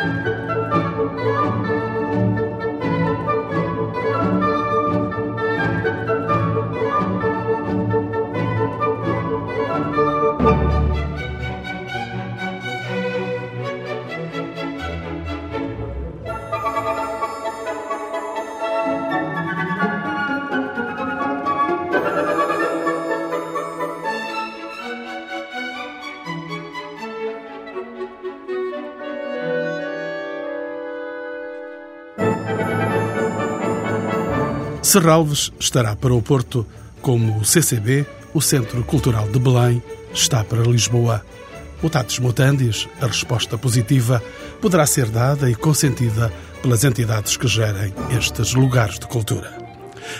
Música Serralves estará para o Porto como o CCB, o Centro Cultural de Belém, está para Lisboa. Mutatis mutandis, a resposta positiva poderá ser dada e consentida pelas entidades que gerem estes lugares de cultura.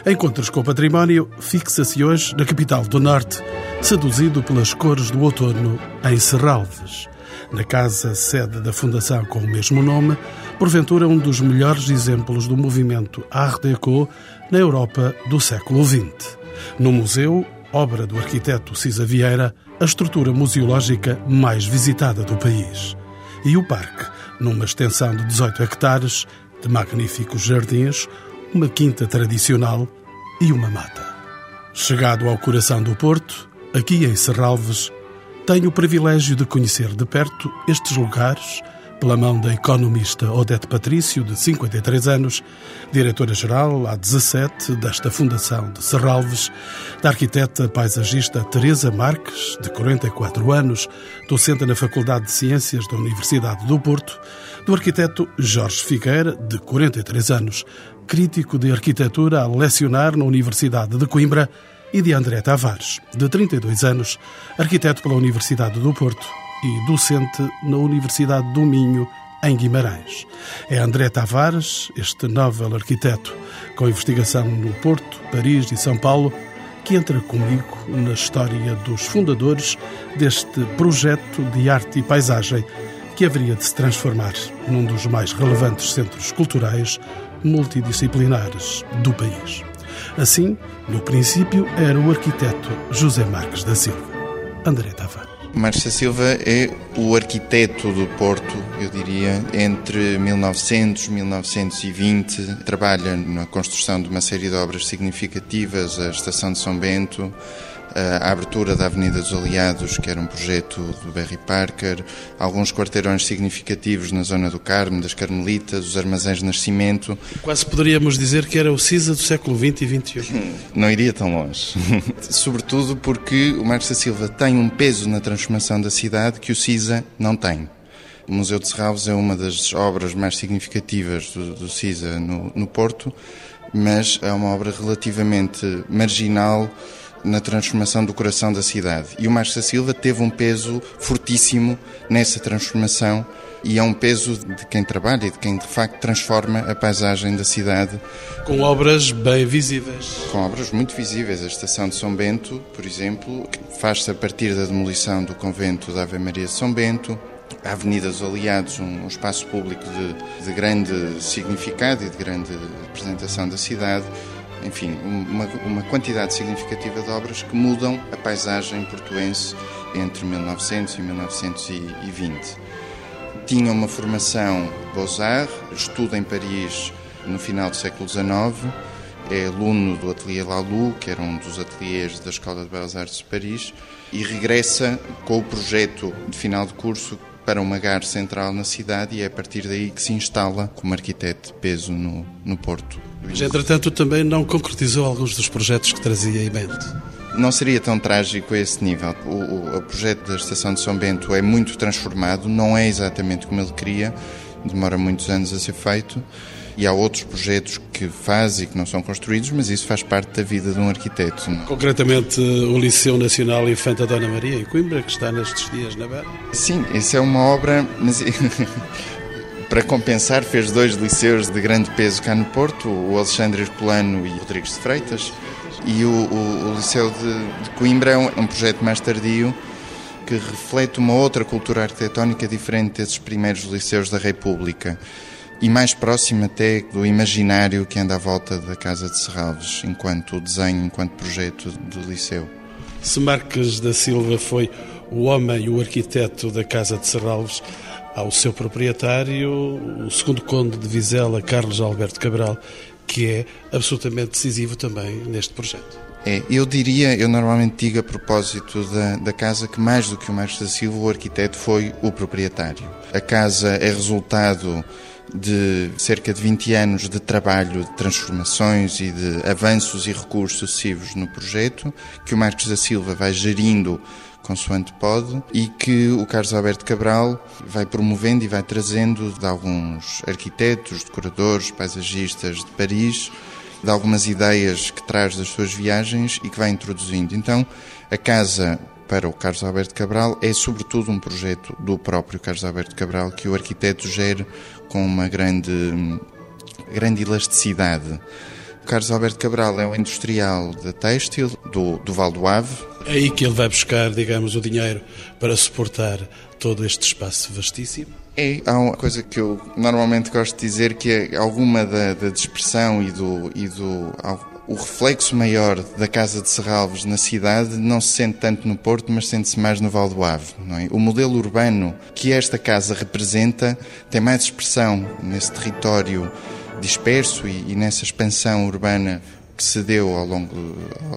Encontros com o Património fixa-se hoje na capital do Norte, seduzido pelas cores do outono em Serralves na casa sede da fundação com o mesmo nome, porventura um dos melhores exemplos do movimento Art Deco na Europa do século XX. No museu, obra do arquiteto Cisa Vieira, a estrutura museológica mais visitada do país. E o parque, numa extensão de 18 hectares, de magníficos jardins, uma quinta tradicional e uma mata. Chegado ao coração do Porto, aqui em Serralves, tenho o privilégio de conhecer de perto estes lugares pela mão da economista Odete Patrício, de 53 anos, diretora-geral há 17 desta Fundação de Serralves, da arquiteta paisagista Teresa Marques, de 44 anos, docente na Faculdade de Ciências da Universidade do Porto, do arquiteto Jorge Figueira, de 43 anos, crítico de arquitetura a lecionar na Universidade de Coimbra, e de André Tavares, de 32 anos, arquiteto pela Universidade do Porto e docente na Universidade do Minho, em Guimarães. É André Tavares, este novel arquiteto, com investigação no Porto, Paris e São Paulo, que entra comigo na história dos fundadores deste projeto de arte e paisagem que haveria de se transformar num dos mais relevantes centros culturais multidisciplinares do país. Assim, no princípio, era o arquiteto José Marques da Silva. André Tavares. Da Silva é o arquiteto do Porto, eu diria, entre 1900 e 1920. Trabalha na construção de uma série de obras significativas, a Estação de São Bento, a abertura da Avenida dos Aliados, que era um projeto do Barry Parker, alguns quarteirões significativos na zona do Carmo, das Carmelitas, os armazéns de Nascimento. Quase poderíamos dizer que era o CISA do século XX e XXI. Não iria tão longe. Sobretudo porque o Marcos da Silva tem um peso na transformação da cidade que o CISA não tem. O Museu de Serralves é uma das obras mais significativas do, do CISA no, no Porto, mas é uma obra relativamente marginal na transformação do coração da cidade. E o Márcio da Silva teve um peso fortíssimo nessa transformação e é um peso de quem trabalha e de quem de facto transforma a paisagem da cidade. Com obras bem visíveis. Com obras muito visíveis. A Estação de São Bento, por exemplo, faz-se a partir da demolição do convento da Ave Maria de São Bento. A Avenida dos Aliados, um, um espaço público de, de grande significado e de grande representação da cidade enfim, uma, uma quantidade significativa de obras que mudam a paisagem portuense entre 1900 e 1920. Tinha uma formação Beaux-Arts, estuda em Paris no final do século XIX, é aluno do Atelier Lalou, que era um dos ateliês da Escola de Belas Artes de Paris, e regressa com o projeto de final de curso para uma gare central na cidade e é a partir daí que se instala como arquiteto de peso no, no Porto. Mas, entretanto, também não concretizou alguns dos projetos que trazia em mente. Não seria tão trágico a esse nível. O, o, projeto da Estação de São Bento é muito transformado, não é exatamente como ele queria, demora muitos anos a ser feito. E há outros projetos que faz e que não são construídos, mas isso faz parte da vida de um arquiteto. Não? Concretamente, o Liceu Nacional Infanta Dona Maria, em Coimbra, que está nestes dias na Beira. Sim, isso é uma obra. Mas... para compensar, fez dois liceus de grande peso cá no Porto, o Alexandre Herculano e o Rodrigues de Freitas. E o, o, o Liceu de, de Coimbra é um, é um projeto mais tardio que reflete uma outra cultura arquitetónica diferente desses primeiros liceus da República e mais próximo até do imaginário que anda à volta da Casa de Serralves, enquanto desenho, enquanto projeto do Liceu. Se Marques da Silva foi o homem, o arquiteto da Casa de Serralves, ao seu proprietário, o segundo conde de Vizela, Carlos Alberto Cabral, que é absolutamente decisivo também neste projeto. É, eu diria, eu normalmente digo a propósito da, da casa que mais do que o Marcos da Silva, o arquiteto foi o proprietário. A casa é resultado de cerca de 20 anos de trabalho, de transformações e de avanços e recursos sucessivos no projeto, que o Marcos da Silva vai gerindo consoante pode e que o Carlos Alberto Cabral vai promovendo e vai trazendo de alguns arquitetos, decoradores, paisagistas de Paris, de algumas ideias que traz das suas viagens e que vai introduzindo. Então, a casa para o Carlos Alberto Cabral é sobretudo um projeto do próprio Carlos Alberto Cabral que o arquiteto gera com uma grande, grande elasticidade. O Carlos Alberto Cabral é um industrial da têxtil do, do Val do Ave. É aí que ele vai buscar, digamos, o dinheiro para suportar todo este espaço vastíssimo? É, há uma coisa que eu normalmente gosto de dizer que é alguma da, da dispersão e do, e do o reflexo maior da Casa de Serralves na cidade não se sente tanto no Porto, mas sente-se mais no Val do Ave. É? O modelo urbano que esta casa representa tem mais expressão nesse território disperso e, e nessa expansão urbana que se deu ao longo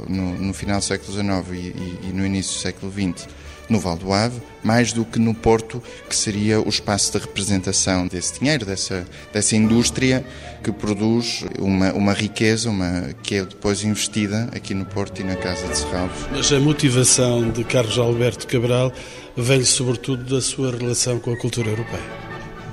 no, no final do século XIX e, e, e no início do século XX no Val do Ave, mais do que no Porto, que seria o espaço de representação desse dinheiro, dessa, dessa indústria que produz uma, uma riqueza uma, que é depois investida aqui no Porto e na Casa de Serralves. Mas a motivação de Carlos Alberto Cabral vem sobretudo da sua relação com a cultura europeia.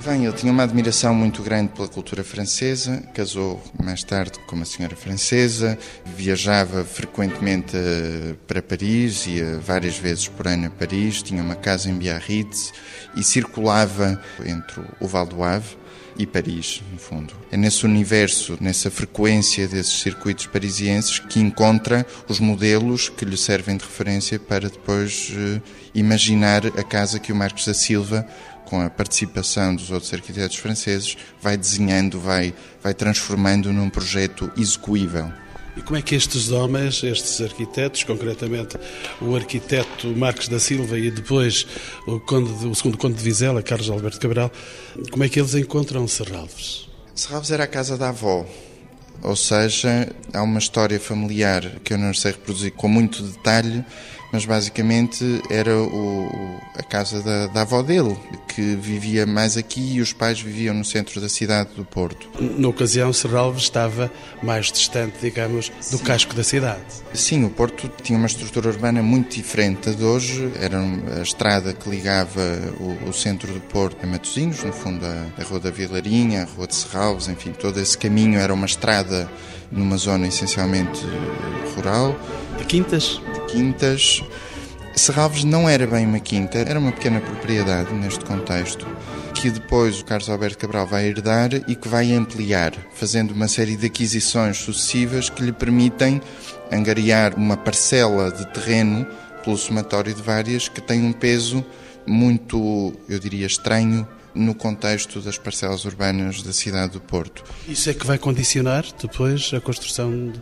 Bem, ele tinha uma admiração muito grande pela cultura francesa, casou mais tarde com uma senhora francesa, viajava frequentemente eh, para Paris, ia várias vezes por ano a Paris, tinha uma casa em Biarritz e circulava entre o Val do Ave e Paris, no fundo. É nesse universo, nessa frequência desses circuitos parisienses que encontra os modelos que lhe servem de referência para depois uh, imaginar a casa que o Marcos da Silva com a participação dos outros arquitetos franceses, vai desenhando, vai, vai transformando num projeto execuível. E como é que estes homens, estes arquitetos, concretamente o arquiteto Marcos da Silva e depois o, conde, o segundo conde de Vizela, Carlos Alberto Cabral, como é que eles encontram Serralves? Serralves era a casa da avó, ou seja, há uma história familiar que eu não sei reproduzir com muito detalhe, mas basicamente era o, a casa da, da, avó dele, que vivia mais aqui e os pais viviam no centro da cidade do Porto. Na ocasião, Serralves estava mais distante, digamos, do Sim. casco da cidade. Sim, o Porto tinha uma estrutura urbana muito diferente de hoje. Era a estrada que ligava o, o centro do Porto a Matosinhos, no fundo a, a Rua da Vilarinha, a Rua de Serralves, enfim, todo esse caminho era uma estrada numa zona essencialmente rural. De quintas? Quintas. Serralves não era bem uma quinta, era uma pequena propriedade neste contexto, que depois o Carlos Alberto Cabral vai herdar e que vai ampliar, fazendo uma série de aquisições sucessivas que lhe permitem angariar uma parcela de terreno pelo somatório de várias que tem um peso muito, eu diria, estranho no contexto das parcelas urbanas da cidade do Porto. Isso é que vai condicionar depois a construção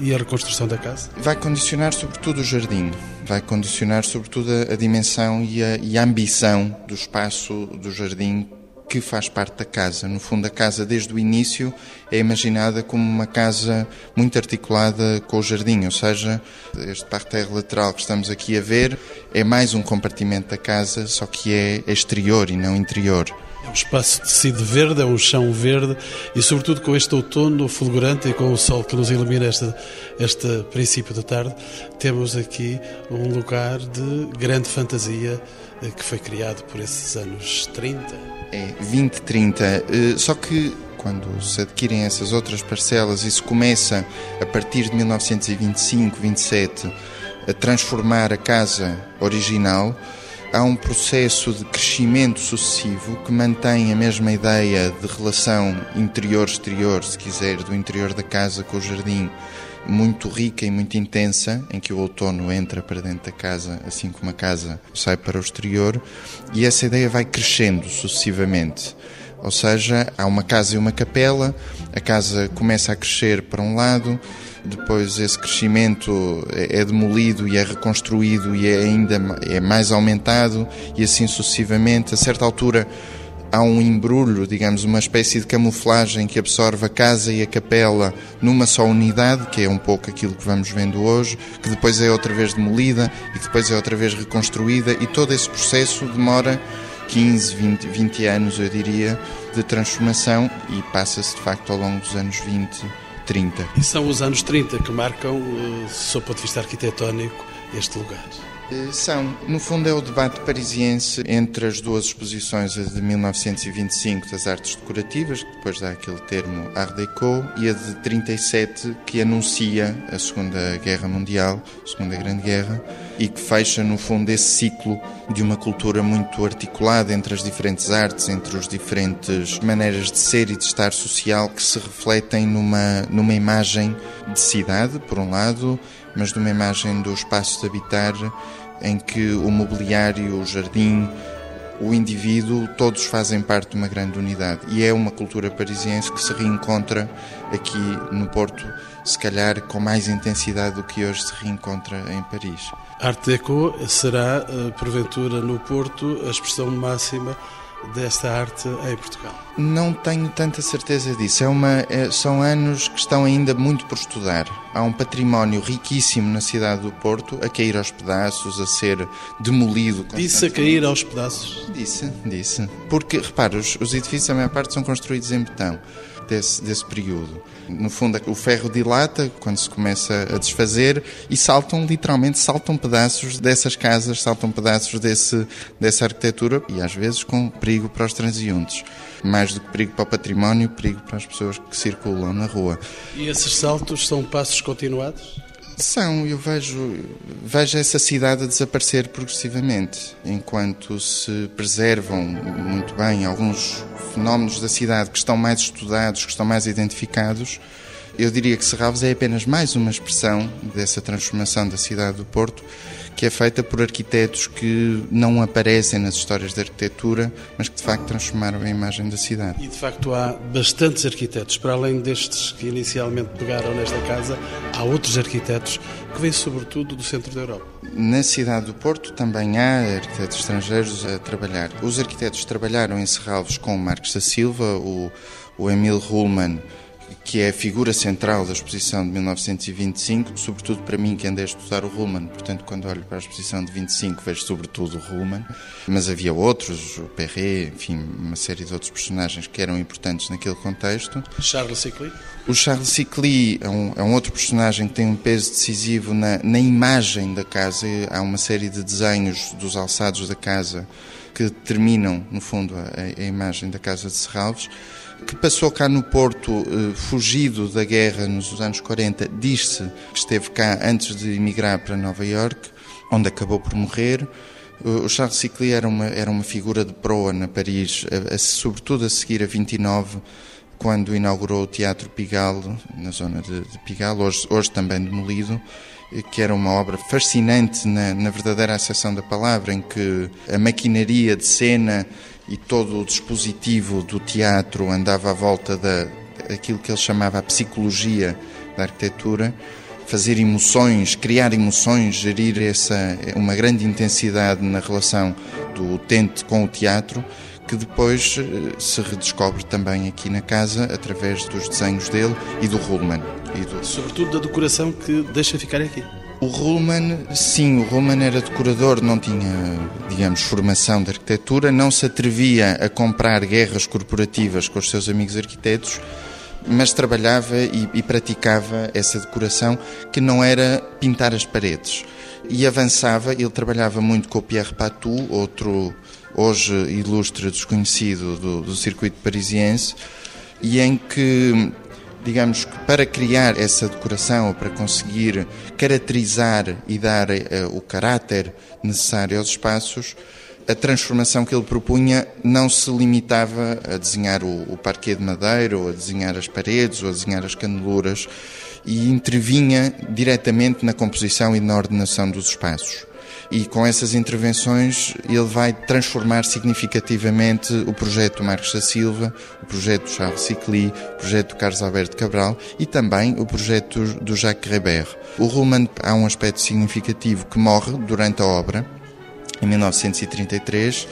e a reconstrução da casa? Vai condicionar sobretudo o jardim, vai condicionar sobretudo a, a dimensão e a, e a ambição do espaço do jardim que faz parte da casa. No fundo, a casa, desde o início, é imaginada como uma casa muito articulada com o jardim, ou seja, este parterre lateral que estamos aqui a ver é mais um compartimento da casa, só que é exterior e não interior. É um espaço de tecido verde, é um chão verde e, sobretudo, com este outono fulgurante e com o sol que nos ilumina este, este princípio da tarde, temos aqui um lugar de grande fantasia eh, que foi criado por esses anos 30 é 20, 30. Eh, só que quando se adquirem essas outras parcelas se começa a partir de 1925, 27 a transformar a casa original, há um processo de crescimento sucessivo que mantém a mesma ideia de relação interior-exterior, se quiser, do interior da casa com o jardim, muito rica e muito intensa, em que o outono entra para dentro da casa, assim como a casa sai para o exterior, e essa ideia vai crescendo sucessivamente. Ou seja, há uma casa e uma capela, a casa começa a crescer para um lado, depois esse crescimento é, é demolido e é reconstruído e é ainda é mais aumentado, e assim sucessivamente. A certa altura, há um embrulho, digamos, uma espécie de camuflagem que absorve a casa e a capela numa só unidade, que é um pouco aquilo que vamos vendo hoje, que depois é outra vez demolida e que depois é outra vez reconstruída, e todo esse processo demora 15, 20, 20 anos, eu diria, de transformação e passa-se de facto ao longo dos anos 20, 30. E são os anos 30 que marcam, eh, sob o ponto de vista arquitetónico, este lugar. Eh, são, no fundo, é o debate parisiense entre as duas exposições, a de 1925 das artes decorativas, que depois dá aquele termo Art Deco, e a de 37 que anuncia a Segunda Guerra Mundial, a Segunda Grande Guerra, e que fecha, no fundo, esse ciclo de uma cultura muito articulada entre as diferentes artes, entre as diferentes maneiras de ser e de estar social, que se refletem numa, numa imagem de cidade, por um lado, mas numa imagem do espaço de habitar em que o mobiliário, o jardim, o indivíduo, todos fazem parte de uma grande unidade. E é uma cultura parisiense que se reencontra aqui no Porto, se calhar com mais intensidade do que hoje se reencontra em Paris. Art Deco será, eh, porventura, no Porto, a expressão máxima desta arte em Portugal? Não tenho tanta certeza disso. É uma, é, são anos que estão ainda muito por estudar. Há um património riquíssimo na cidade do Porto a cair aos pedaços, a ser demolido. Disse a cair aos pedaços? Disse, disse. Porque, repara, os, os edifícios, a maior parte, são construídos em betão desse, desse período. No fundo, o ferro dilata quando se começa a desfazer e saltam, literalmente, saltam pedaços dessas casas, saltam pedaços desse, dessa arquitetura e às vezes com perigo para os transeuntes. Mais do que perigo para o património, perigo para as pessoas que circulam na rua. E esses saltos são passos continuados? São, eu vejo, vejo essa cidade a desaparecer progressivamente, enquanto se preservam muito bem alguns fenómenos da cidade que estão mais estudados, que estão mais identificados. Eu diria que Serralves é apenas mais uma expressão dessa transformação da cidade do Porto que é feita por arquitetos que não aparecem nas histórias da arquitetura, mas que de facto transformaram a imagem da cidade. E de facto há bastantes arquitetos, para além destes que inicialmente pegaram nesta casa, há outros arquitetos que vêm sobretudo do centro da Europa. Na cidade do Porto também há arquitetos estrangeiros a trabalhar. Os arquitetos trabalharam em Serralves com o Marcos da Silva, o, o Emil Ruhlmann, que é a figura central da exposição de 1925, sobretudo para mim que andei a estudar o Ruhlmann. Portanto, quando olho para a exposição de 25, vejo sobretudo o Ruhlmann. Mas havia outros, o Perret, enfim, uma série de outros personagens que eram importantes naquele contexto. Charles Sicli? O Charles Sicli é um, é um outro personagem que tem um peso decisivo na, na imagem da casa. Há uma série de desenhos dos alçados da casa que terminam, no fundo, a, a imagem da Casa de Serralves que passou cá no Porto, eh, fugido da guerra nos anos 40, diz-se que esteve cá antes de emigrar para Nova York, onde acabou por morrer. O Charles Sicli era uma, era uma figura de proa na Paris, a, a, sobretudo a seguir a 29, quando inaugurou o Teatro Pigalle, na zona de, de Pigalle, hoje, hoje também demolido, que era uma obra fascinante na, na verdadeira acessão da palavra, em que a maquinaria de cena e todo o dispositivo do teatro andava à volta da, daquilo que ele chamava a psicologia da arquitetura, fazer emoções, criar emoções, gerir essa uma grande intensidade na relação do utente com o teatro, que depois eh, se redescobre também aqui na casa através dos desenhos dele e do Ruhlmann. E do... Sobretudo da decoração que deixa ficar aqui. O Ruhlmann, sim, o Ruhlmann era decorador, não tinha, digamos, formação de arquitetura, não se atrevia a comprar guerras corporativas com os seus amigos arquitetos, mas trabalhava e, e praticava essa decoração que não era pintar as paredes. E avançava, ele trabalhava muito com o Pierre Patou, outro hoje ilustre desconhecido do, do circuito parisiense, e em que digamos que para criar essa decoração, para conseguir caracterizar e dar uh, o caráter necessário aos espaços, a transformação que ele propunha não se limitava a desenhar o, o de madeira, ou a desenhar as paredes, ou a desenhar as caneluras, e intervinha diretamente na composição e na ordenação dos espaços e com essas intervenções ele vai transformar significativamente o projeto Marcos da Silva, o projeto Charles Sicli, o projeto Carlos Alberto Cabral e também o projeto do Jacques Reber. O Ruhlmann há um aspecto significativo que morre durante a obra, em 1933,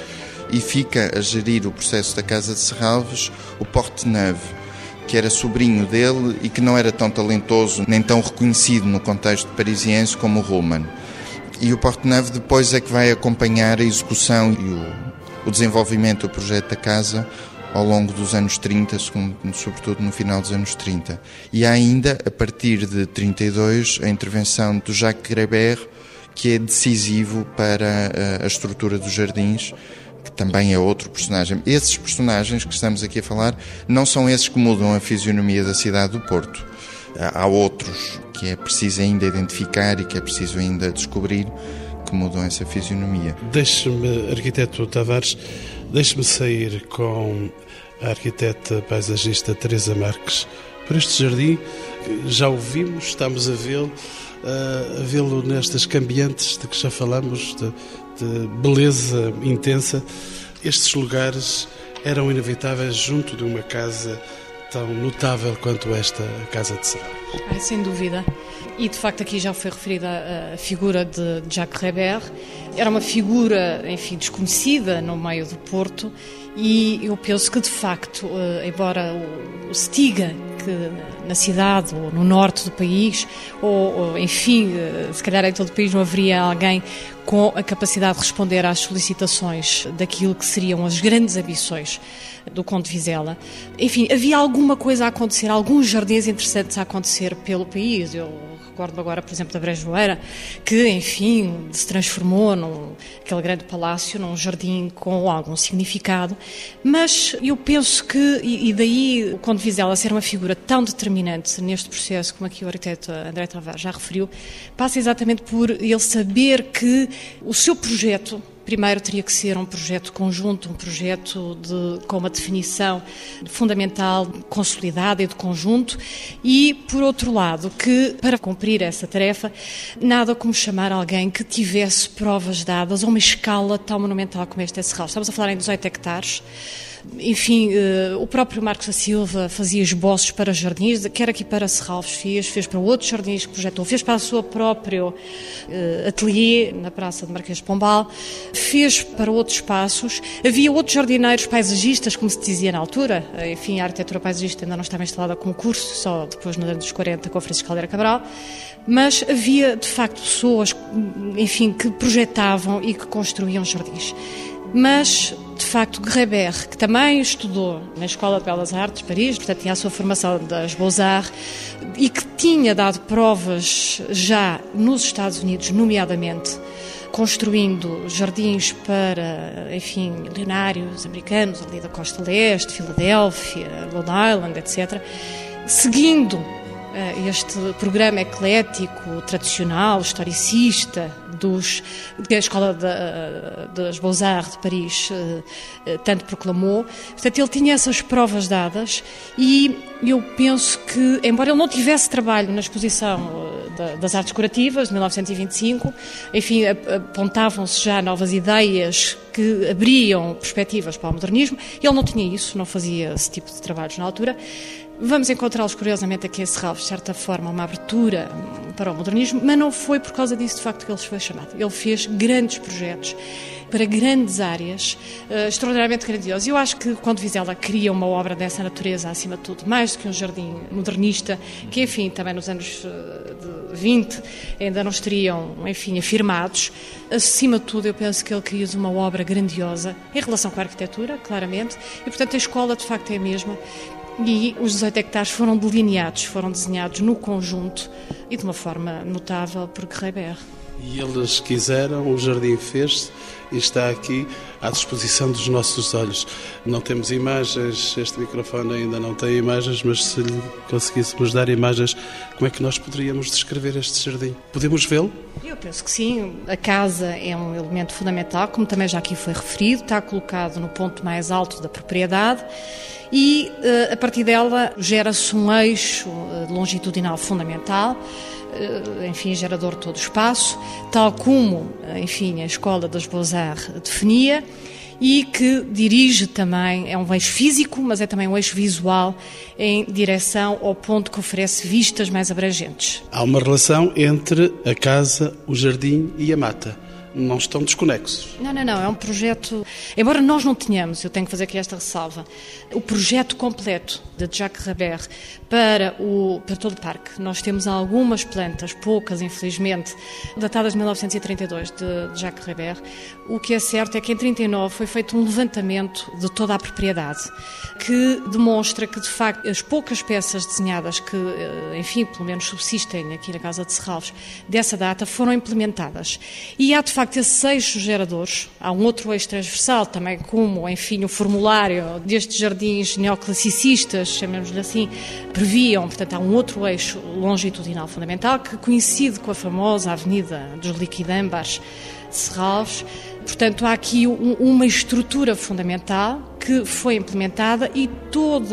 e fica a gerir o processo da Casa de Serralves o Porte Neuve, que era sobrinho dele e que não era tão talentoso nem tão reconhecido no contexto parisiense como o Ruhlmann. E o Porte Neuve depois é que vai acompanhar a execução e o, o desenvolvimento do projeto da casa ao longo dos anos 30, sobretudo no final dos anos 30. E há ainda, a partir de 32, a intervenção do Jacques Greber, que é decisivo para a estrutura dos jardins, que também é outro personagem. Esses personagens que estamos aqui a falar não são esses que mudam a fisionomia da cidade do Porto. Há outros que é preciso ainda identificar e que é preciso ainda descobrir que mudam essa fisionomia. Deixe-me, arquiteto Tavares, deixe-me sair com a arquiteta paisagista Teresa Marques por este jardim. Já o vimos, estamos a vê-lo, a vê-lo nestas cambiantes de que já falamos, de, de beleza intensa. Estes lugares eram inevitáveis junto de uma casa tão notável quanto esta Casa de Serra. Ai, sem dúvida. E de facto aqui já foi referida a figura de Jacques Reber. Era uma figura, enfim, desconhecida no meio do Porto e eu penso que de facto, eh, embora se diga que na cidade ou no norte do país, ou, enfim, eh, se calhar em todo o país não haveria alguém com a capacidade de responder às solicitações daquilo que seriam as grandes ambições do Conde Vizela. Enfim, havia alguma coisa a acontecer, alguns jardins interessantes a acontecer pelo país. Eu recordo agora, por exemplo, da Brejoeira, que, enfim, se transformou num aquele grande palácio num jardim com algum significado, mas eu penso que, e, daí o Conde Vizela ser uma figura tão determinante neste processo, como aqui o arquiteto André Tavares já referiu, passa exatamente por ele saber que o seu projeto Primeiro teria que ser um projeto conjunto, um projeto de, com uma definição fundamental, consolidada e de conjunto, e, por outro lado, que para cumprir essa tarefa, nada como chamar alguém que tivesse provas dadas a uma escala tão monumental como esta é Serral. Estamos a falar em 18 hectares enfim, eh, o próprio Marcos da Silva fazia esboços para jardins, quer aqui para Serralves fez, fez para outros jardins que projetou, fez para o seu próprio eh, ateliê na Praça de Marquês de Pombal, fez para outros espaços. Havia outros jardineiros paisagistas, como se dizia na altura, eh, enfim, a arquitetura paisagista ainda não estava instalada com curso, só depois nos anos 40 com Francisco Caldeira Cabral, mas havia de facto pessoas, enfim, que projetavam e que construíam jardins. Mas de facto, Guerrebert, que também estudou na Escola de Belas Artes de Paris, portanto tinha a sua formação das Beaux-Arts, e que tinha dado provas já nos Estados Unidos, nomeadamente, construindo jardins para, enfim, milionários americanos, ali da costa leste, Filadélfia, Long Island, etc., seguindo este programa eclético, tradicional, historicista, dos, que a Escola das Beaux-Arts de Paris uh, tanto proclamou. Portanto, ele tinha essas provas dadas e eu penso que, embora ele não tivesse trabalho na exposição das artes curativas de 1925, enfim, apontavam-se já novas ideias que abriam perspectivas para o modernismo. Ele não tinha isso, não fazia esse tipo de trabalhos na altura. Vamos encontrá-los, curiosamente, aqui em Serralves, de certa forma, uma abertura para o modernismo, mas não foi por causa disso, de facto, que ele foi chamado. Ele fez grandes projetos para grandes áreas, uh, extraordinariamente grandiosos. Eu acho que quando Vizela cria uma obra dessa natureza, acima de tudo, mais do que um jardim modernista, que, enfim, também nos anos uh, de 20 ainda não estariam, enfim, afirmados, acima de tudo, eu penso que ele cria uma obra grandiosa em relação com a arquitetura, claramente, e, portanto, a escola, de facto, é a mesma e os 18 hectares foram delineados, foram desenhados no conjunto e de uma forma notável por Guerreber. E eles quiseram, o jardim fez-se e está aqui à disposição dos nossos olhos. Não temos imagens, este microfone ainda não tem imagens, mas se lhe conseguíssemos dar imagens, como é que nós poderíamos descrever este jardim? Podemos vê-lo? Eu penso que sim. A casa é um elemento fundamental, como também já aqui foi referido, está colocado no ponto mais alto da propriedade e eh, a partir dela gera-se um eixo eh, longitudinal fundamental eh, enfim, gerador de todo o espaço, tal como, enfim, a Escola das Definia, e que dirige também, é um eixo físico, mas é também um eixo visual em direção ao ponto que oferece vistas mais abrangentes. Há uma relação entre a casa, o jardim e a mata. Não estão desconexos. Não, não, não. É um projeto. Embora nós não tenhamos, eu tenho que fazer aqui esta ressalva, o projeto completo de Jacques Rabert para, o, para todo o parque. Nós temos algumas plantas, poucas, infelizmente, datadas de 1932, de Jacques Rabert. O que é certo é que em 39 foi feito um levantamento de toda a propriedade, que demonstra que, de facto, as poucas peças desenhadas que, eh, enfim, pelo menos subsistem aqui na Casa de Serralves, dessa data, foram implementadas. E há, de facto, esses eixos geradores. Há um outro eixo transversal também, como, enfim, o formulário destes jardins neoclassicistas, chamemos-lhe assim, previam. Portanto, há um outro eixo longitudinal fundamental que coincide com a famosa Avenida dos Liquidâmbares Serralves. Portanto, há aqui um, uma estrutura fundamental que foi implementada e todos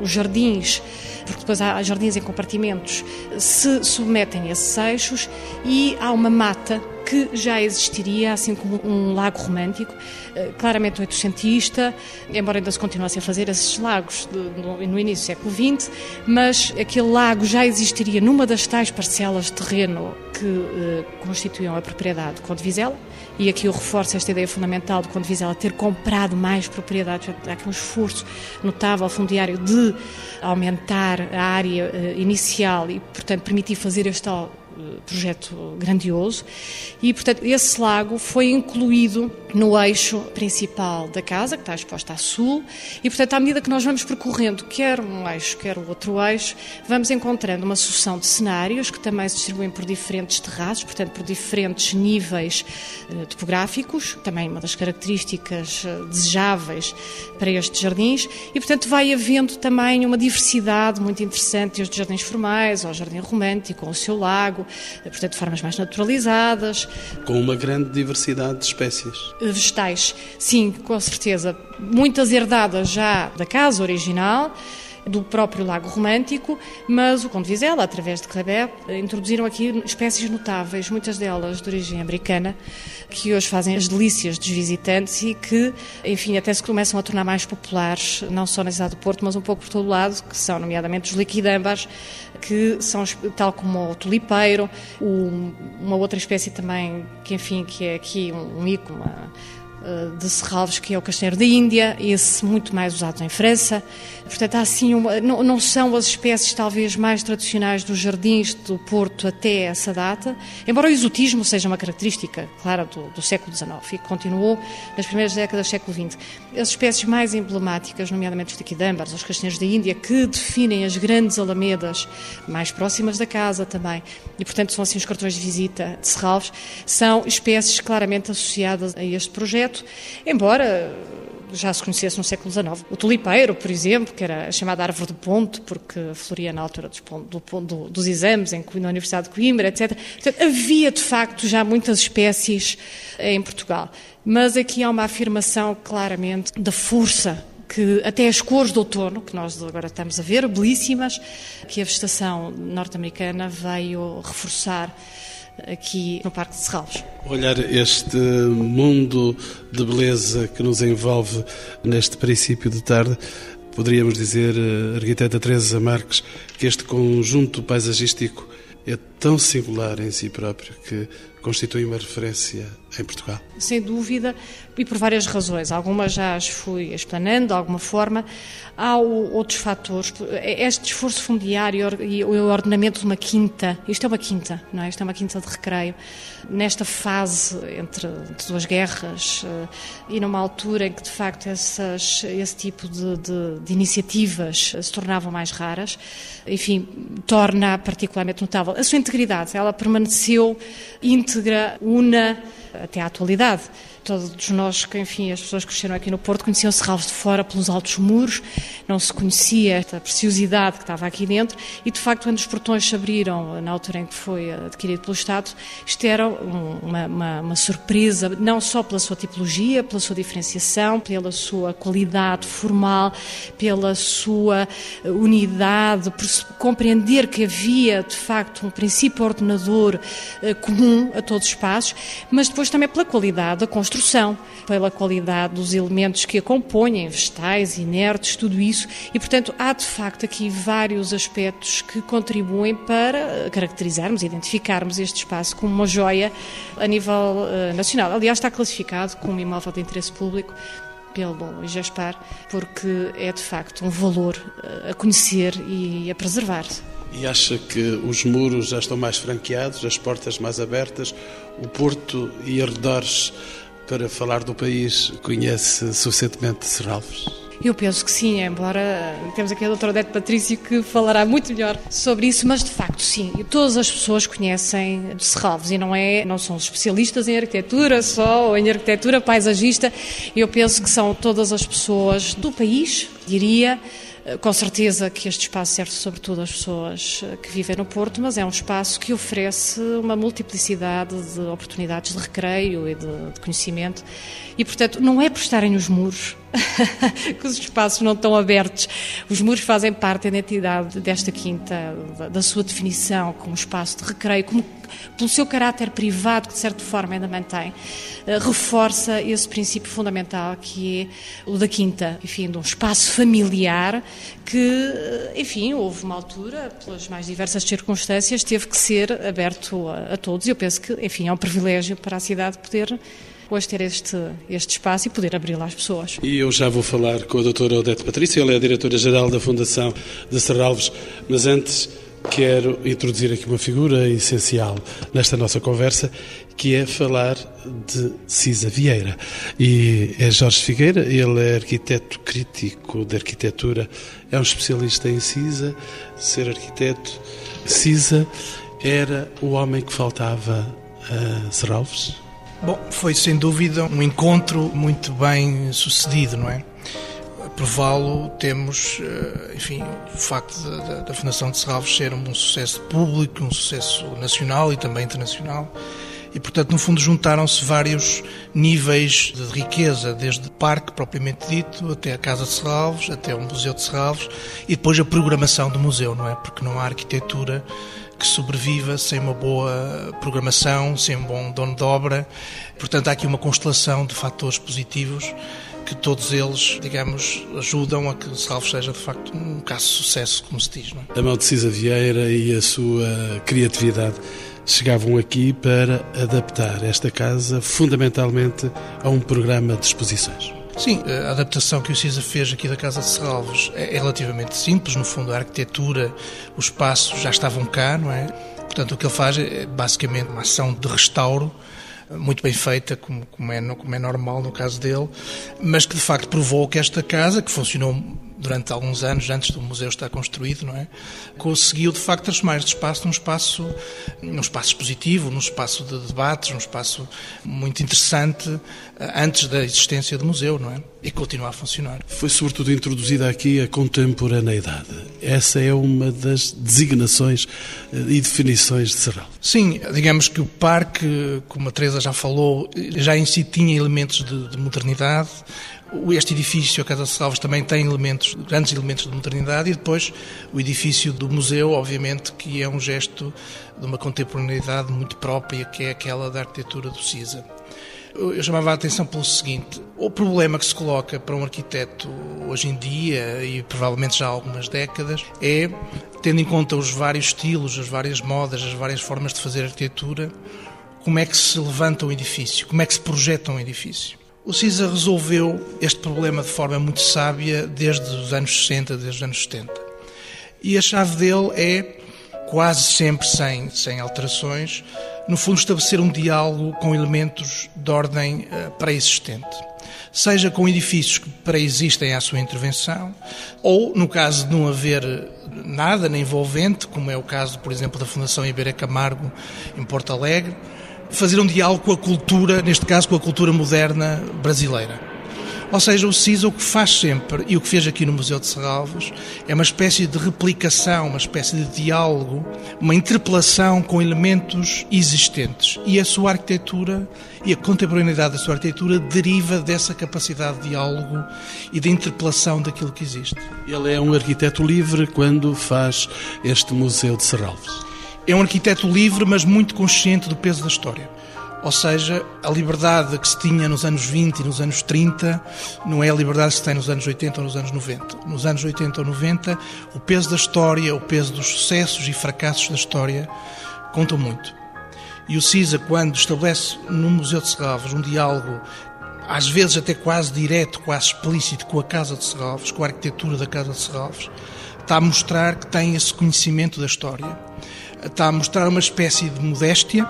os jardins, porque depois há jardins em compartimentos, se submetem a esses eixos e há uma mata que já existiria, assim como um lago romântico, eh, claramente oitocentista, embora ainda se continuassem a fazer esses lagos no, início do século XX, mas aquele lago já existiria numa das tais parcelas de terreno que eh, constituíam a propriedade de Conde Vizela, e aqui eu reforço esta ideia fundamental de Conde Vizela ter comprado mais propriedades, há aqui um esforço notável fundiário de aumentar a área eh, inicial e, portanto, permitir fazer este projeto grandioso. E, portanto, esse lago foi incluído no eixo principal da casa, que está exposta a sul, e, portanto, à medida que nós vamos percorrendo quer um eixo, quer o outro eixo, vamos encontrando uma sucessão de cenários que também se distribuem por diferentes terraços, portanto, por diferentes níveis eh, topográficos, também uma das características eh, desejáveis para estes jardins, e, portanto, vai havendo também uma diversidade muito interessante, desde jardins formais ao jardim romântico, ao seu lago, eh, portanto, de formas mais naturalizadas. Com uma grande diversidade de espécies. Eh, vegetais, sim, com certeza. Muitas herdadas já da casa original do próprio Lago Romântico, mas o Conde Vizela, através de Kleber, introduziram aqui espécies notáveis, muitas delas de origem americana, que hoje fazem as delícias dos visitantes e que, enfim, até se começam a tornar mais populares, não só na cidade do Porto, mas um pouco por todo o lado, que são, nomeadamente, os liquidambas, que são tal como o tulipeiro, uma outra espécie também, que, enfim, que é aqui um, um ícone, eh, de Serralves, que é o castanheiro da Índia, esse muito mais usado em França. Portanto, há assim uma, não, não, são as espécies talvez mais tradicionais dos jardins do Porto até essa data, embora o exotismo seja uma característica, claro, do, do século XIX e continuou nas primeiras décadas do século XX. As espécies mais emblemáticas, nomeadamente os taquidâmbaros, os castanheiros da Índia, que definem as grandes alamedas mais próximas da casa também, e portanto são assim os cartões de visita de Serralves, são espécies claramente associadas a este projeto embora já se conhecesse no século XIX. O tulipeiro, por exemplo, que era chamada árvore de ponto, porque floria na altura dos, do, do, dos exames em, na Universidade de Coimbra, etc. Portanto, havia, de facto, já muitas espécies em Portugal. Mas aqui há uma afirmação, claramente, da força que até as cores do outono, que nós agora estamos a ver, belíssimas, que a vegetação norte-americana veio reforçar aqui no Parque de Serralves. Olhar este mundo de beleza que nos envolve neste princípio de tarde, poderíamos dizer, eh, arquiteta Teresa Marques, que este conjunto paisagístico é tão singular em si próprio que constitui uma referência em Portugal? Sem dúvida, e por várias razões. Algumas já as fui explanando de alguma forma. Há outros fatores. Este esforço fundiário e o ordenamento de uma quinta, isto é uma quinta, não é? Isto é uma quinta de recreio. Nesta fase entre duas guerras eh, e numa altura em que, de facto, essas, esse tipo de, de, de iniciativas se tornavam mais raras, enfim, torna particularmente notável. A sua integridade, ela permaneceu íntegra, una, até à atualidade. Todos nós, que, enfim, as pessoas que cresceram aqui no Porto conheciam Serralves de fora pelos altos muros, não se conhecia esta preciosidade que estava aqui dentro e, de facto, quando os portões se abriram, na altura em que foi adquirido pelo Estado, isto era uma, uma, uma surpresa, não só pela sua tipologia, pela sua diferenciação, pela sua qualidade formal, pela sua unidade, por compreender que havia, de facto, um princípio ordenador eh, comum a todos os espaços, mas depois também pela qualidade da construção construção, pela qualidade dos elementos que a compõem, vegetais, inertes, tudo isso. E, portanto, há de facto aqui vários aspectos que contribuem para caracterizarmos, identificarmos este espaço como uma joia a nível uh, nacional. Aliás, está classificado como imóvel de interesse público pelo IGESPAR, porque é de facto um valor uh, a conhecer e a preservar. E acha que os muros já estão mais franqueados, as portas mais abertas, o Porto e arredores para falar do país, conhece suficientemente Serralves? Eu penso que sim, embora temos aqui a doutora Odete Patrício que falará muito melhor sobre isso, mas de facto sim, todas as pessoas conhecem de Serralves e não, é, não são especialistas em arquitetura só, ou em arquitetura paisagista, eu penso que são todas as pessoas do país, diria, com certeza que este espaço serve sobretudo às pessoas eh, que vivem no Porto, mas é um espaço que oferece uma multiplicidade de oportunidades de recreio e de, de conhecimento. E, portanto, não é por estarem nos muros que os espaços não estão abertos. Os muros fazem parte da identidade desta quinta, da, sua definição como espaço de recreio, como pelo seu caráter privado, que de certa forma ainda mantém, eh, reforça esse princípio fundamental que é o da quinta, enfim, de um espaço familiar que, eh, enfim, houve uma altura, pelas mais diversas circunstâncias, teve que ser aberto a, a todos. Eu penso que, enfim, é um privilégio para a cidade poder hoje ter este, este espaço e poder abri-lo às pessoas. E eu já vou falar com a doutora Odete Patrícia, ela é a diretora-geral da Fundação de Serralves, mas antes quero introduzir aqui uma figura essencial nesta nossa conversa, que é falar de Cisa Vieira. E é Jorge Figueira, ele é arquiteto crítico de arquitetura, é um especialista em Cisa, ser arquiteto. Cisa era o homem que faltava a Serralves? Bom, foi sem dúvida um encontro muito bem sucedido, não é? prová-lo, temos, eh, enfim, o facto da, da Fundação de Serralves ser um sucesso público, um sucesso nacional e também internacional. E, portanto, no fundo, juntaram-se vários níveis de riqueza, desde o parque propriamente dito, até a Casa de Serralves, até o Museu de Serralves, e depois a programação do museu, não é? Porque não há arquitetura que sobreviva sem uma boa programação, sem um bom dono de obra. Portanto, há aqui uma constelação de fatores positivos que todos eles, digamos, ajudam a que o Salvo seja de facto um caso de sucesso, como se diz. Não é? A mão de Cisa Vieira e a sua criatividade chegavam aqui para adaptar esta casa fundamentalmente a um programa de exposições. Sim, a adaptação que o CISA fez aqui da Casa de Serralves é relativamente simples. No fundo, a arquitetura, os espaços já estavam cá, não é? Portanto, o que ele faz é basicamente uma ação de restauro muito bem feita, como, como, é, como é normal no caso dele, mas que de facto provou que esta casa, que funcionou durante alguns anos, antes do museu estar construído, não é? Conseguiu, de facto, transformar este espaço num espaço, num espaço expositivo, num espaço de debates, num espaço muito interessante eh, antes da existência do museu, não é? E continua a funcionar. Foi sobretudo introduzida aqui a contemporaneidade. Essa é uma das designações eh, e definições de Serral. Sim, digamos que o parque, como a Teresa já falou, já em si tinha elementos de, de modernidade, este edifício, a Casa de Salvos, também tem elementos, grandes elementos de modernidade e depois o edifício do museu, obviamente, que é um gesto de uma contemporaneidade muito própria, que é aquela da arquitetura do CISA. Eu chamava a atenção pelo seguinte: o problema que se coloca para um arquiteto hoje em dia, e provavelmente já há algumas décadas, é, tendo em conta os vários estilos, as várias modas, as várias formas de fazer arquitetura, como é que se levanta um edifício, como é que se projeta um edifício. O CISA resolveu este problema de forma muito sábia desde os anos 60, desde os anos 70. E a chave dele é, quase sempre sem, sem alterações, no fundo estabelecer um diálogo com elementos de ordem uh, pré-existente. Seja com edifícios que pré-existem à sua intervenção, ou, no caso de não haver nada nem envolvente, como é o caso, por exemplo, da Fundação Iberia Camargo em Porto Alegre, fazer um diálogo com a cultura, neste caso com a cultura moderna brasileira. Ou seja, o CISA o que faz sempre, e o que fez aqui no Museu de Serralves, é uma espécie de replicação, uma espécie de diálogo, uma interpelação com elementos existentes. E a sua arquitetura e a contemporaneidade da sua arquitetura deriva dessa capacidade de diálogo e de interpelação daquilo que existe. Ele é um arquiteto livre quando faz este Museu de Serralves é um arquiteto livre, mas muito consciente do peso da história. Ou seja, a liberdade que se tinha nos anos 20 e nos anos 30 não é a liberdade que se tem nos anos 80 ou nos anos 90. Nos anos 80 ou 90, o peso da história, o peso dos sucessos e fracassos da história contam muito. E o CISA, quando estabelece no Museu de Serralves um diálogo, às vezes até quase direto, quase explícito, com a Casa de Serralves, com a arquitetura da Casa de Serralves, está a mostrar que tem esse conhecimento da história. Está a mostrar uma espécie de modéstia,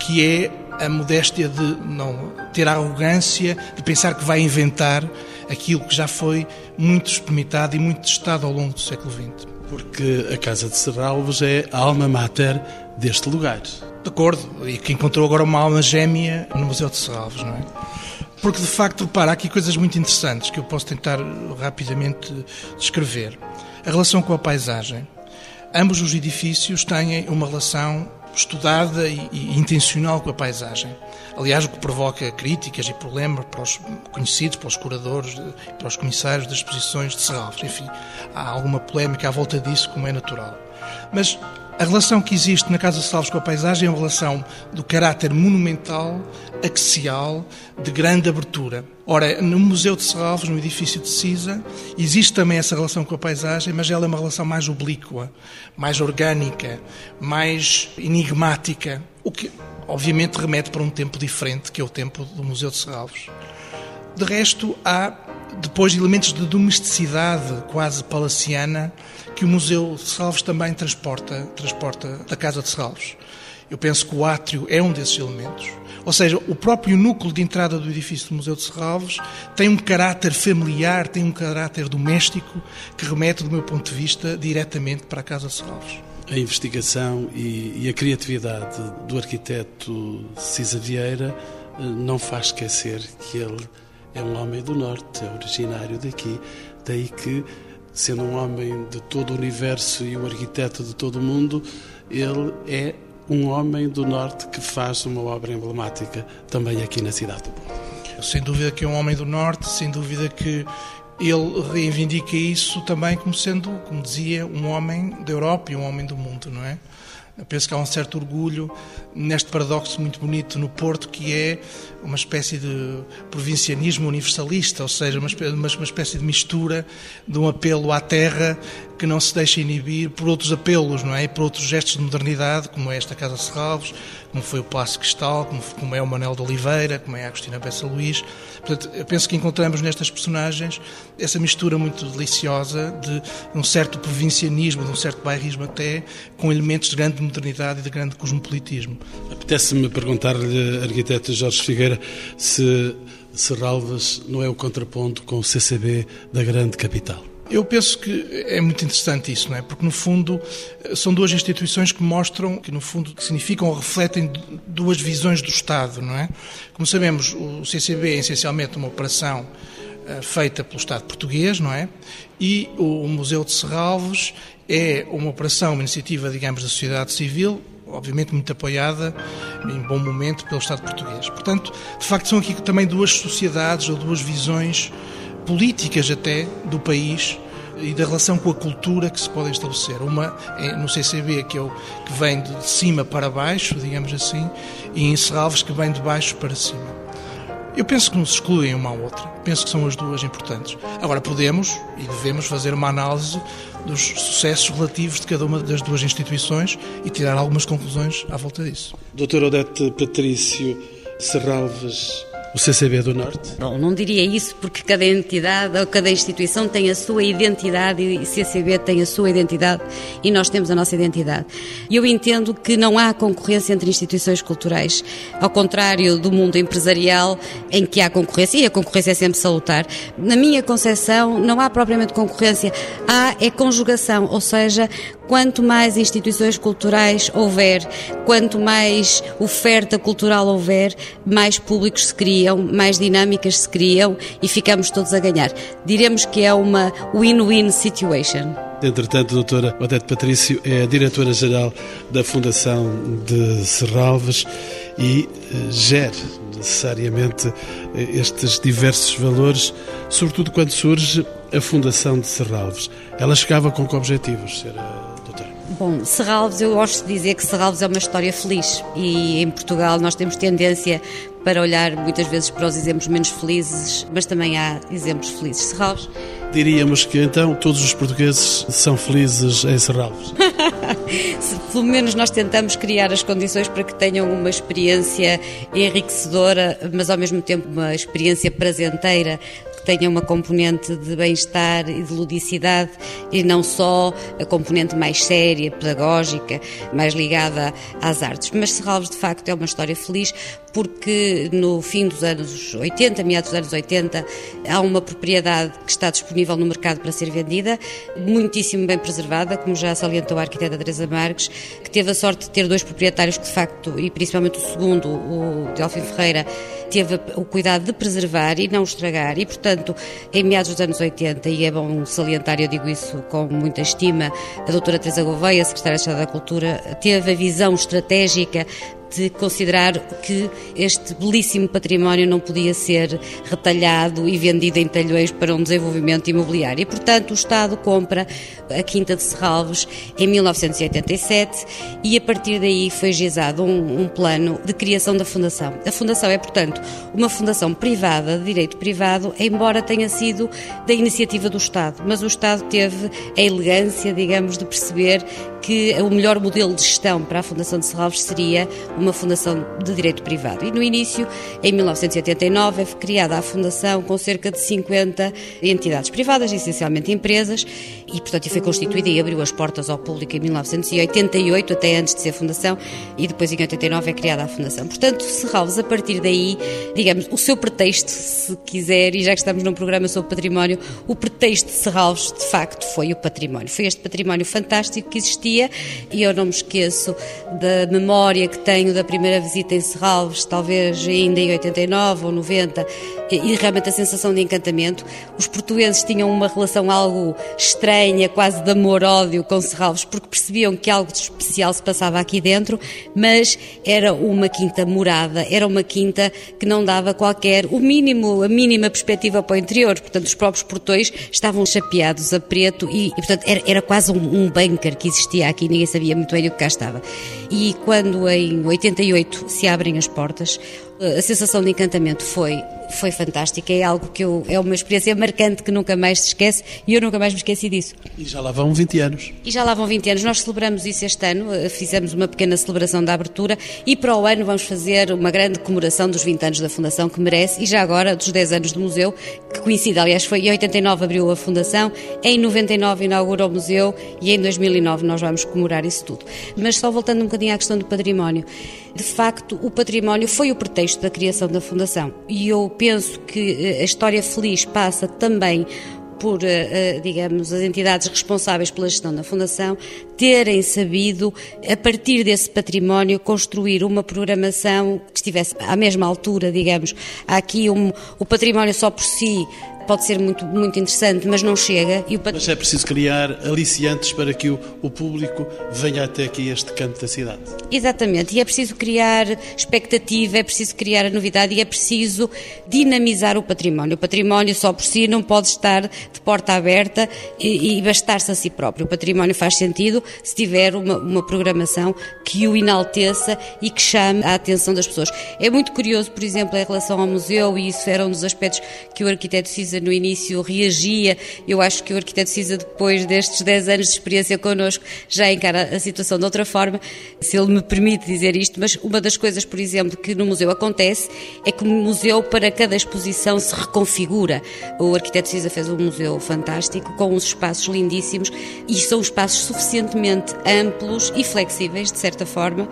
que é a modéstia de não ter a arrogância de pensar que vai inventar aquilo que já foi muito experimentado e muito testado ao longo do século XX. Porque a Casa de Serralves é a alma mater deste lugar. De acordo, e que encontrou agora uma alma gêmea no Museu de Serralves, não é? Porque, de facto, repara, há aqui coisas muito interessantes que eu posso tentar rapidamente descrever. A relação com a paisagem. Ambos os edifícios têm uma relação estudada e, e, intencional com a paisagem. Aliás, o que provoca críticas e problemas para os conhecidos, para os curadores, para os comissários das exposições de Serralves. Enfim, há alguma polémica à volta disso, como é natural. Mas a relação que existe na Casa de Salvos com a paisagem é uma relação do caráter monumental, axial, de grande abertura. Ora, no Museu de Serralves, no edifício de Cisa, existe também essa relação com a paisagem, mas ela é uma relação mais oblíqua, mais orgânica, mais enigmática, o que obviamente remete para um tempo diferente, que é o tempo do Museu de Serralves. De resto, há depois elementos de domesticidade quase palaciana que o Museu de Serralves também transporta, transporta da Casa de Serralves. Eu penso que o átrio é um desses elementos. Ou seja, o próprio núcleo de entrada do edifício do Museu de Serralves tem um caráter familiar, tem um caráter doméstico que remete, do meu ponto de vista, diretamente para a Casa de Serralves. A investigação e, e a criatividade do arquiteto Cisa Vieira eh, não faz esquecer que ele é um homem do Norte, é originário daqui, daí que sendo um homem de todo o universo e um arquiteto de todo o mundo, ele é um homem do Norte que faz uma obra emblemática também aqui na cidade do Porto. Sem dúvida que é um homem do Norte, sem dúvida que ele reivindica isso também como sendo, como dizia, um homem da Europa e um homem do mundo, não é? Penso que há um certo orgulho neste paradoxo muito bonito no Porto, que é uma espécie de provincianismo universalista, ou seja, uma espécie de mistura de um apelo à terra que não se deixa inibir por outros apelos, não é? E por outros gestos de modernidade, como é esta Casa Serralves, como foi o Palácio Cristal, como, como é o Manel de Oliveira, como é a Agostina Bessa Luís. Portanto, eu penso que encontramos nestas personagens essa mistura muito deliciosa de um certo provincianismo, de um certo bairrismo até, com elementos de grande modernidade e de grande cosmopolitismo. Apetece-me perguntar-lhe, arquiteto Jorge Figueira, se Serralves não é o contraponto com o CCB da grande capital. Eu penso que é muito interessante isso, não é? Porque no fundo são duas instituições que mostram, que no fundo significam ou refletem duas visões do Estado, não é? Como sabemos, o CCB é essencialmente uma operação eh, feita pelo Estado português, não é? E o Museu de Serralves é uma operação, uma iniciativa, digamos, da sociedade civil, obviamente muito apoiada em bom momento pelo Estado português. Portanto, de facto, são aqui também duas sociedades ou duas visões políticas até do país e da relação com a cultura que se podem estabelecer. Uma é no CCB, que, é o, que vem de cima para baixo, digamos assim, e em Serralves, que vem de baixo para cima. Eu penso que não se excluem uma à outra. Penso que são as duas importantes. Agora, podemos e devemos fazer uma análise dos sucessos relativos de cada uma das duas instituições e tirar algumas conclusões à volta disso. Doutor Odete Patrício Serralves o CCB do Norte? Bom, não diria isso porque cada entidade ou cada instituição tem a sua identidade e o CCB tem a sua identidade e nós temos a nossa identidade. Eu entendo que não há concorrência entre instituições culturais, ao contrário do mundo empresarial em que há concorrência e a concorrência é sempre salutar. Na minha concepção, não há propriamente concorrência, há é conjugação, ou seja, quanto mais instituições culturais houver, quanto mais oferta cultural houver, mais públicos se criam, mais dinâmicas se criam e ficamos todos a ganhar. Diremos que é uma win-win situation. Entretanto, a doutora Odete Patrício é a diretora-geral da Fundação de Serralves e eh, gera necessariamente eh, estes diversos valores, sobretudo quando surge a Fundação de Serralves. Ela chegava com que objetivos? Bom, Serralves, eu gosto de dizer que Serralves é uma história feliz e em Portugal nós temos tendência para olhar muitas vezes para os exemplos menos felizes, mas também há exemplos felizes. Serralves Diríamos que então todos os portugueses são felizes em Serralves. Pelo menos nós tentamos criar as condições para que tenham uma experiência enriquecedora, mas ao mesmo tempo uma experiência prazenteira que tenha uma componente de bem-estar e de ludicidade e não só a componente mais séria, pedagógica, mais ligada às artes. Mas Serralves, de facto, é uma história feliz porque no fim dos anos 80, meados dos anos 80, há uma propriedade que está disponível no mercado para ser vendida, muitíssimo bem preservada, como já salientou a arquiteta Teresa Marques, que teve a sorte de ter dois proprietários que, de facto, e principalmente o segundo, o Delfim Ferreira, teve o cuidado de preservar e não estragar. E, portanto, em meados dos anos 80, e é bom salientar, eu digo isso com muita estima, a doutora Teresa Gouveia, secretária de Estado da Cultura, teve a visão estratégica de considerar que este belíssimo património não podia ser retalhado e vendido em talhões para um desenvolvimento imobiliário. E, portanto, o Estado compra a Quinta de Serralves em 1987 e, a partir daí, foi gizado um, um plano de criação da Fundação. A Fundação é, portanto, uma fundação privada, de direito privado, embora tenha sido da iniciativa do Estado, mas o Estado teve a elegância, digamos, de perceber que o melhor modelo de gestão para a Fundação de Serralves seria uma fundação de direito privado. E no início, em 1989, foi criada a fundação com cerca de 50 entidades privadas, essencialmente empresas, e portanto foi constituída e abriu as portas ao público em 1988, até antes de ser fundação, e depois em 89 é criada a fundação. Portanto, Serralves, a partir daí, digamos, o seu pretexto, se quiser, e já que estamos num programa sobre património, o pretexto de Serralves, de facto, foi o património. Foi este património fantástico que existia, e eu não me esqueço da memória que tenho da primeira visita em Serralves, talvez ainda em 89 ou 90, e realmente a sensação de encantamento. Os portugueses tinham uma relação algo estranha, quase de amor-ódio com Serralves, porque percebiam que algo de especial se passava aqui dentro, mas era uma quinta morada, era uma quinta que não dava qualquer, o mínimo, a mínima perspectiva para o interior. Portanto, os próprios portões estavam chapeados a preto e, e portanto, era, era quase um, um bunker que existia aqui, ninguém sabia muito bem o que cá estava. E quando em 88 se abrem as portas, a sensação de encantamento foi foi fantástica, é algo que eu, é uma experiência marcante que nunca mais se esquece e eu nunca mais me esqueci disso. E já lá vão 20 anos. E já lá vão 20 anos. Nós celebramos isso este ano, eh, fizemos uma pequena celebração da abertura e para o ano vamos fazer uma grande comemoração dos 20 anos da Fundação que merece e já agora dos 10 anos do museu, que coincide, aliás, foi em 89 abriu a Fundação, em 99 inaugurou o museu e em 2009 nós vamos comemorar isso tudo. Mas só voltando um bocadinho à questão do património. De facto, o património foi o pretexto da criação da Fundação. E eu penso que eh, a história feliz passa também por, eh, eh, digamos, as entidades responsáveis pela gestão da Fundação terem sabido, a partir desse património, construir uma programação que estivesse à mesma altura, digamos. Há aqui um, o património só por si pode ser muito, muito interessante, mas não chega. E o... Mas é preciso criar aliciantes para que o, o público venha até aqui este canto da cidade. Exatamente, e é preciso criar expectativa, é preciso criar a novidade e é preciso dinamizar o património. O património só por si não pode estar de porta aberta e, e bastar-se a si próprio. O património faz sentido se tiver uma, uma programação que o enalteça e que chame a atenção das pessoas. É muito curioso, por exemplo, em relação ao museu, e isso era um dos aspectos que o arquiteto Cisa no início reagia. Eu acho que o arquiteto Cisa, depois destes 10 anos de experiência connosco, já encara a situação de outra forma, se ele me permite dizer isto. Mas uma das coisas, por exemplo, que no museu acontece é que o museu, para cada exposição, se reconfigura. O arquiteto Cisa fez um museu fantástico, com uns espaços lindíssimos, e são espaços suficientemente amplos e flexíveis, de certa forma,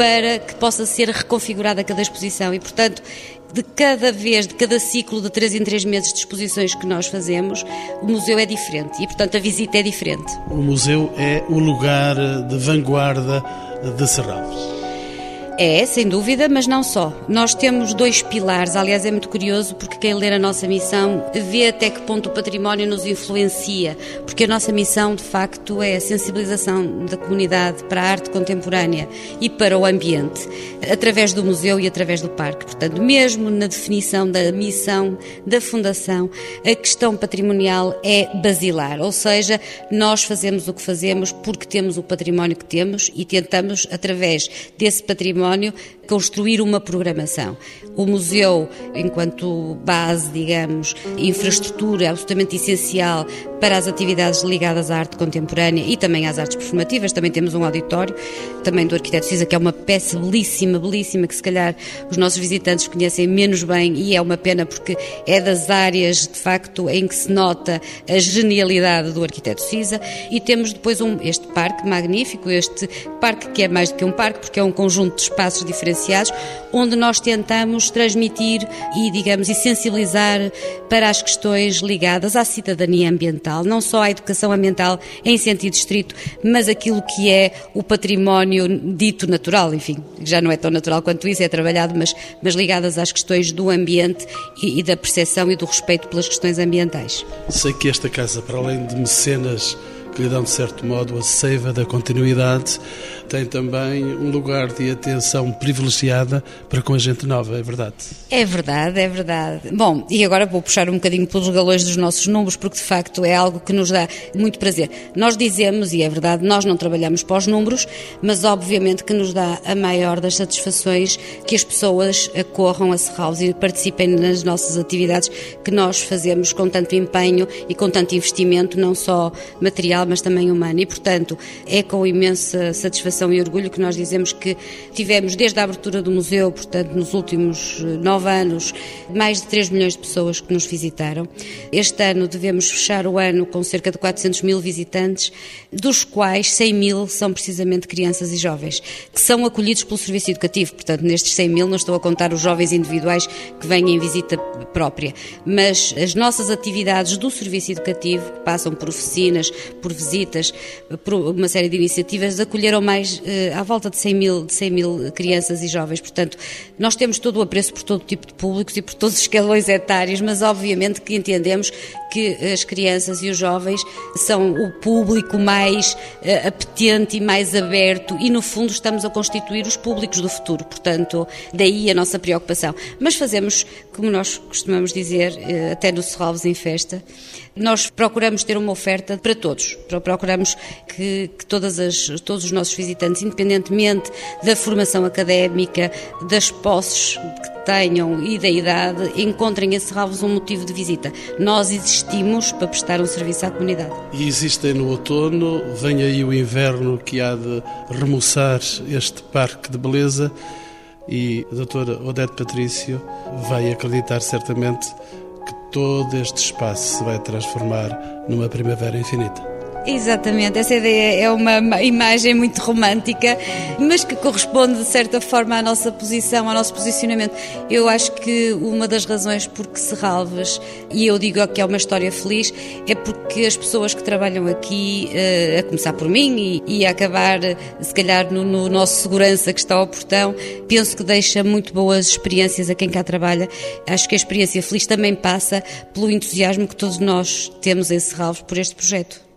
para que possa ser reconfigurada cada exposição. E, portanto, de cada vez, de cada ciclo de três em três meses de exposições que nós fazemos, o museu é diferente e, portanto, a visita é diferente. O museu é o lugar de vanguarda de Serralves. É, sem dúvida, mas não só. Nós temos dois pilares, aliás, é muito curioso porque quem ler a nossa missão vê até que ponto o património nos influencia, porque a nossa missão, de facto, é a sensibilização da comunidade para a arte contemporânea e para o ambiente, através do museu e através do parque. Portanto, mesmo na definição da missão da Fundação, a questão patrimonial é basilar, ou seja, nós fazemos o que fazemos porque temos o património que temos e tentamos, através desse património, património, construir uma programação. O museu, enquanto base, digamos, infraestrutura absolutamente essencial para as atividades ligadas à arte contemporânea e também às artes performativas, também temos um auditório, também do arquiteto Cisa, que é uma peça belíssima, belíssima, que se calhar os nossos visitantes conhecem menos bem e é uma pena porque é das áreas, de facto, em que se nota a genialidade do arquiteto Cisa e temos depois um, este parque magnífico, este parque que é mais do que um parque, porque é um conjunto de espaços diferenciados, onde nós tentamos transmitir e, digamos, e sensibilizar para as questões ligadas à cidadania ambiental, não só à educação ambiental em sentido estrito, mas aquilo que é o património dito natural, enfim, já não é tão natural quanto isso, é trabalhado, mas, mas ligadas às questões do ambiente e, e da percepção e do respeito pelas questões ambientais. Sei que esta casa, para além de mecenas que lhe dão, de certo modo, a seiva da continuidade, tem também um lugar de atenção privilegiada para com a gente nova, é verdade? É verdade, é verdade. Bom, e agora vou puxar um bocadinho pelos galões dos nossos números, porque de facto é algo que nos dá muito prazer. Nós dizemos, e é verdade, nós não trabalhamos para os números, mas obviamente que nos dá a maior das satisfações que as pessoas acorram a Serralves e participem nas nossas atividades que nós fazemos com tanto empenho e com tanto investimento, não só material, mas também humano. E, portanto, é com imensa satisfação satisfação e orgulho que nós dizemos que tivemos desde a abertura do museu, portanto, nos últimos eh, nove anos, mais de 3 milhões de pessoas que nos visitaram. Este ano devemos fechar o ano com cerca de 400 mil visitantes, dos quais 100 mil são precisamente crianças e jovens, que são acolhidos pelo serviço educativo. Portanto, nestes 100 mil não estou a contar os jovens individuais que vêm em visita própria, mas as nossas atividades do serviço educativo, que passam por oficinas, por visitas, por uma série de iniciativas, acolheram mais mais uh, à volta de 100 mil, de 100 mil crianças e jovens. Portanto, nós temos todo o apreço por todo tipo de públicos e por todos os escalões etários, mas obviamente que entendemos que as crianças e os jovens são o público mais uh, apetente e mais aberto e, no fundo, estamos a constituir os públicos do futuro. Portanto, daí a nossa preocupação. Mas fazemos, como nós costumamos dizer, uh, até no Serralves em Festa, nós procuramos ter uma oferta para todos. Procuramos que, que todas as, todos os nossos visitantes, independentemente da formação académica, das posses que tenham e da idade, encontrem a Serralves um motivo de visita. Nós existimos para prestar um serviço à comunidade. E existem no outono, vem aí o inverno que há de remoçar este parque de beleza e a doutora Odete Patrício vai acreditar certamente todo este espaço se vai transformar numa primavera infinita. Exatamente, essa ideia é uma imagem muito romântica, mas que corresponde de certa forma à nossa posição, ao nosso posicionamento. Eu acho que uma das razões por que Serralves, e eu digo que é uma história feliz, é porque as pessoas que trabalham aqui, eh, a começar por mim e, a acabar, se calhar, no, no nosso segurança que está ao portão, penso que deixa muito boas experiências a quem cá trabalha. Acho que a experiência feliz também passa pelo entusiasmo que todos nós temos em Serralves por este projeto.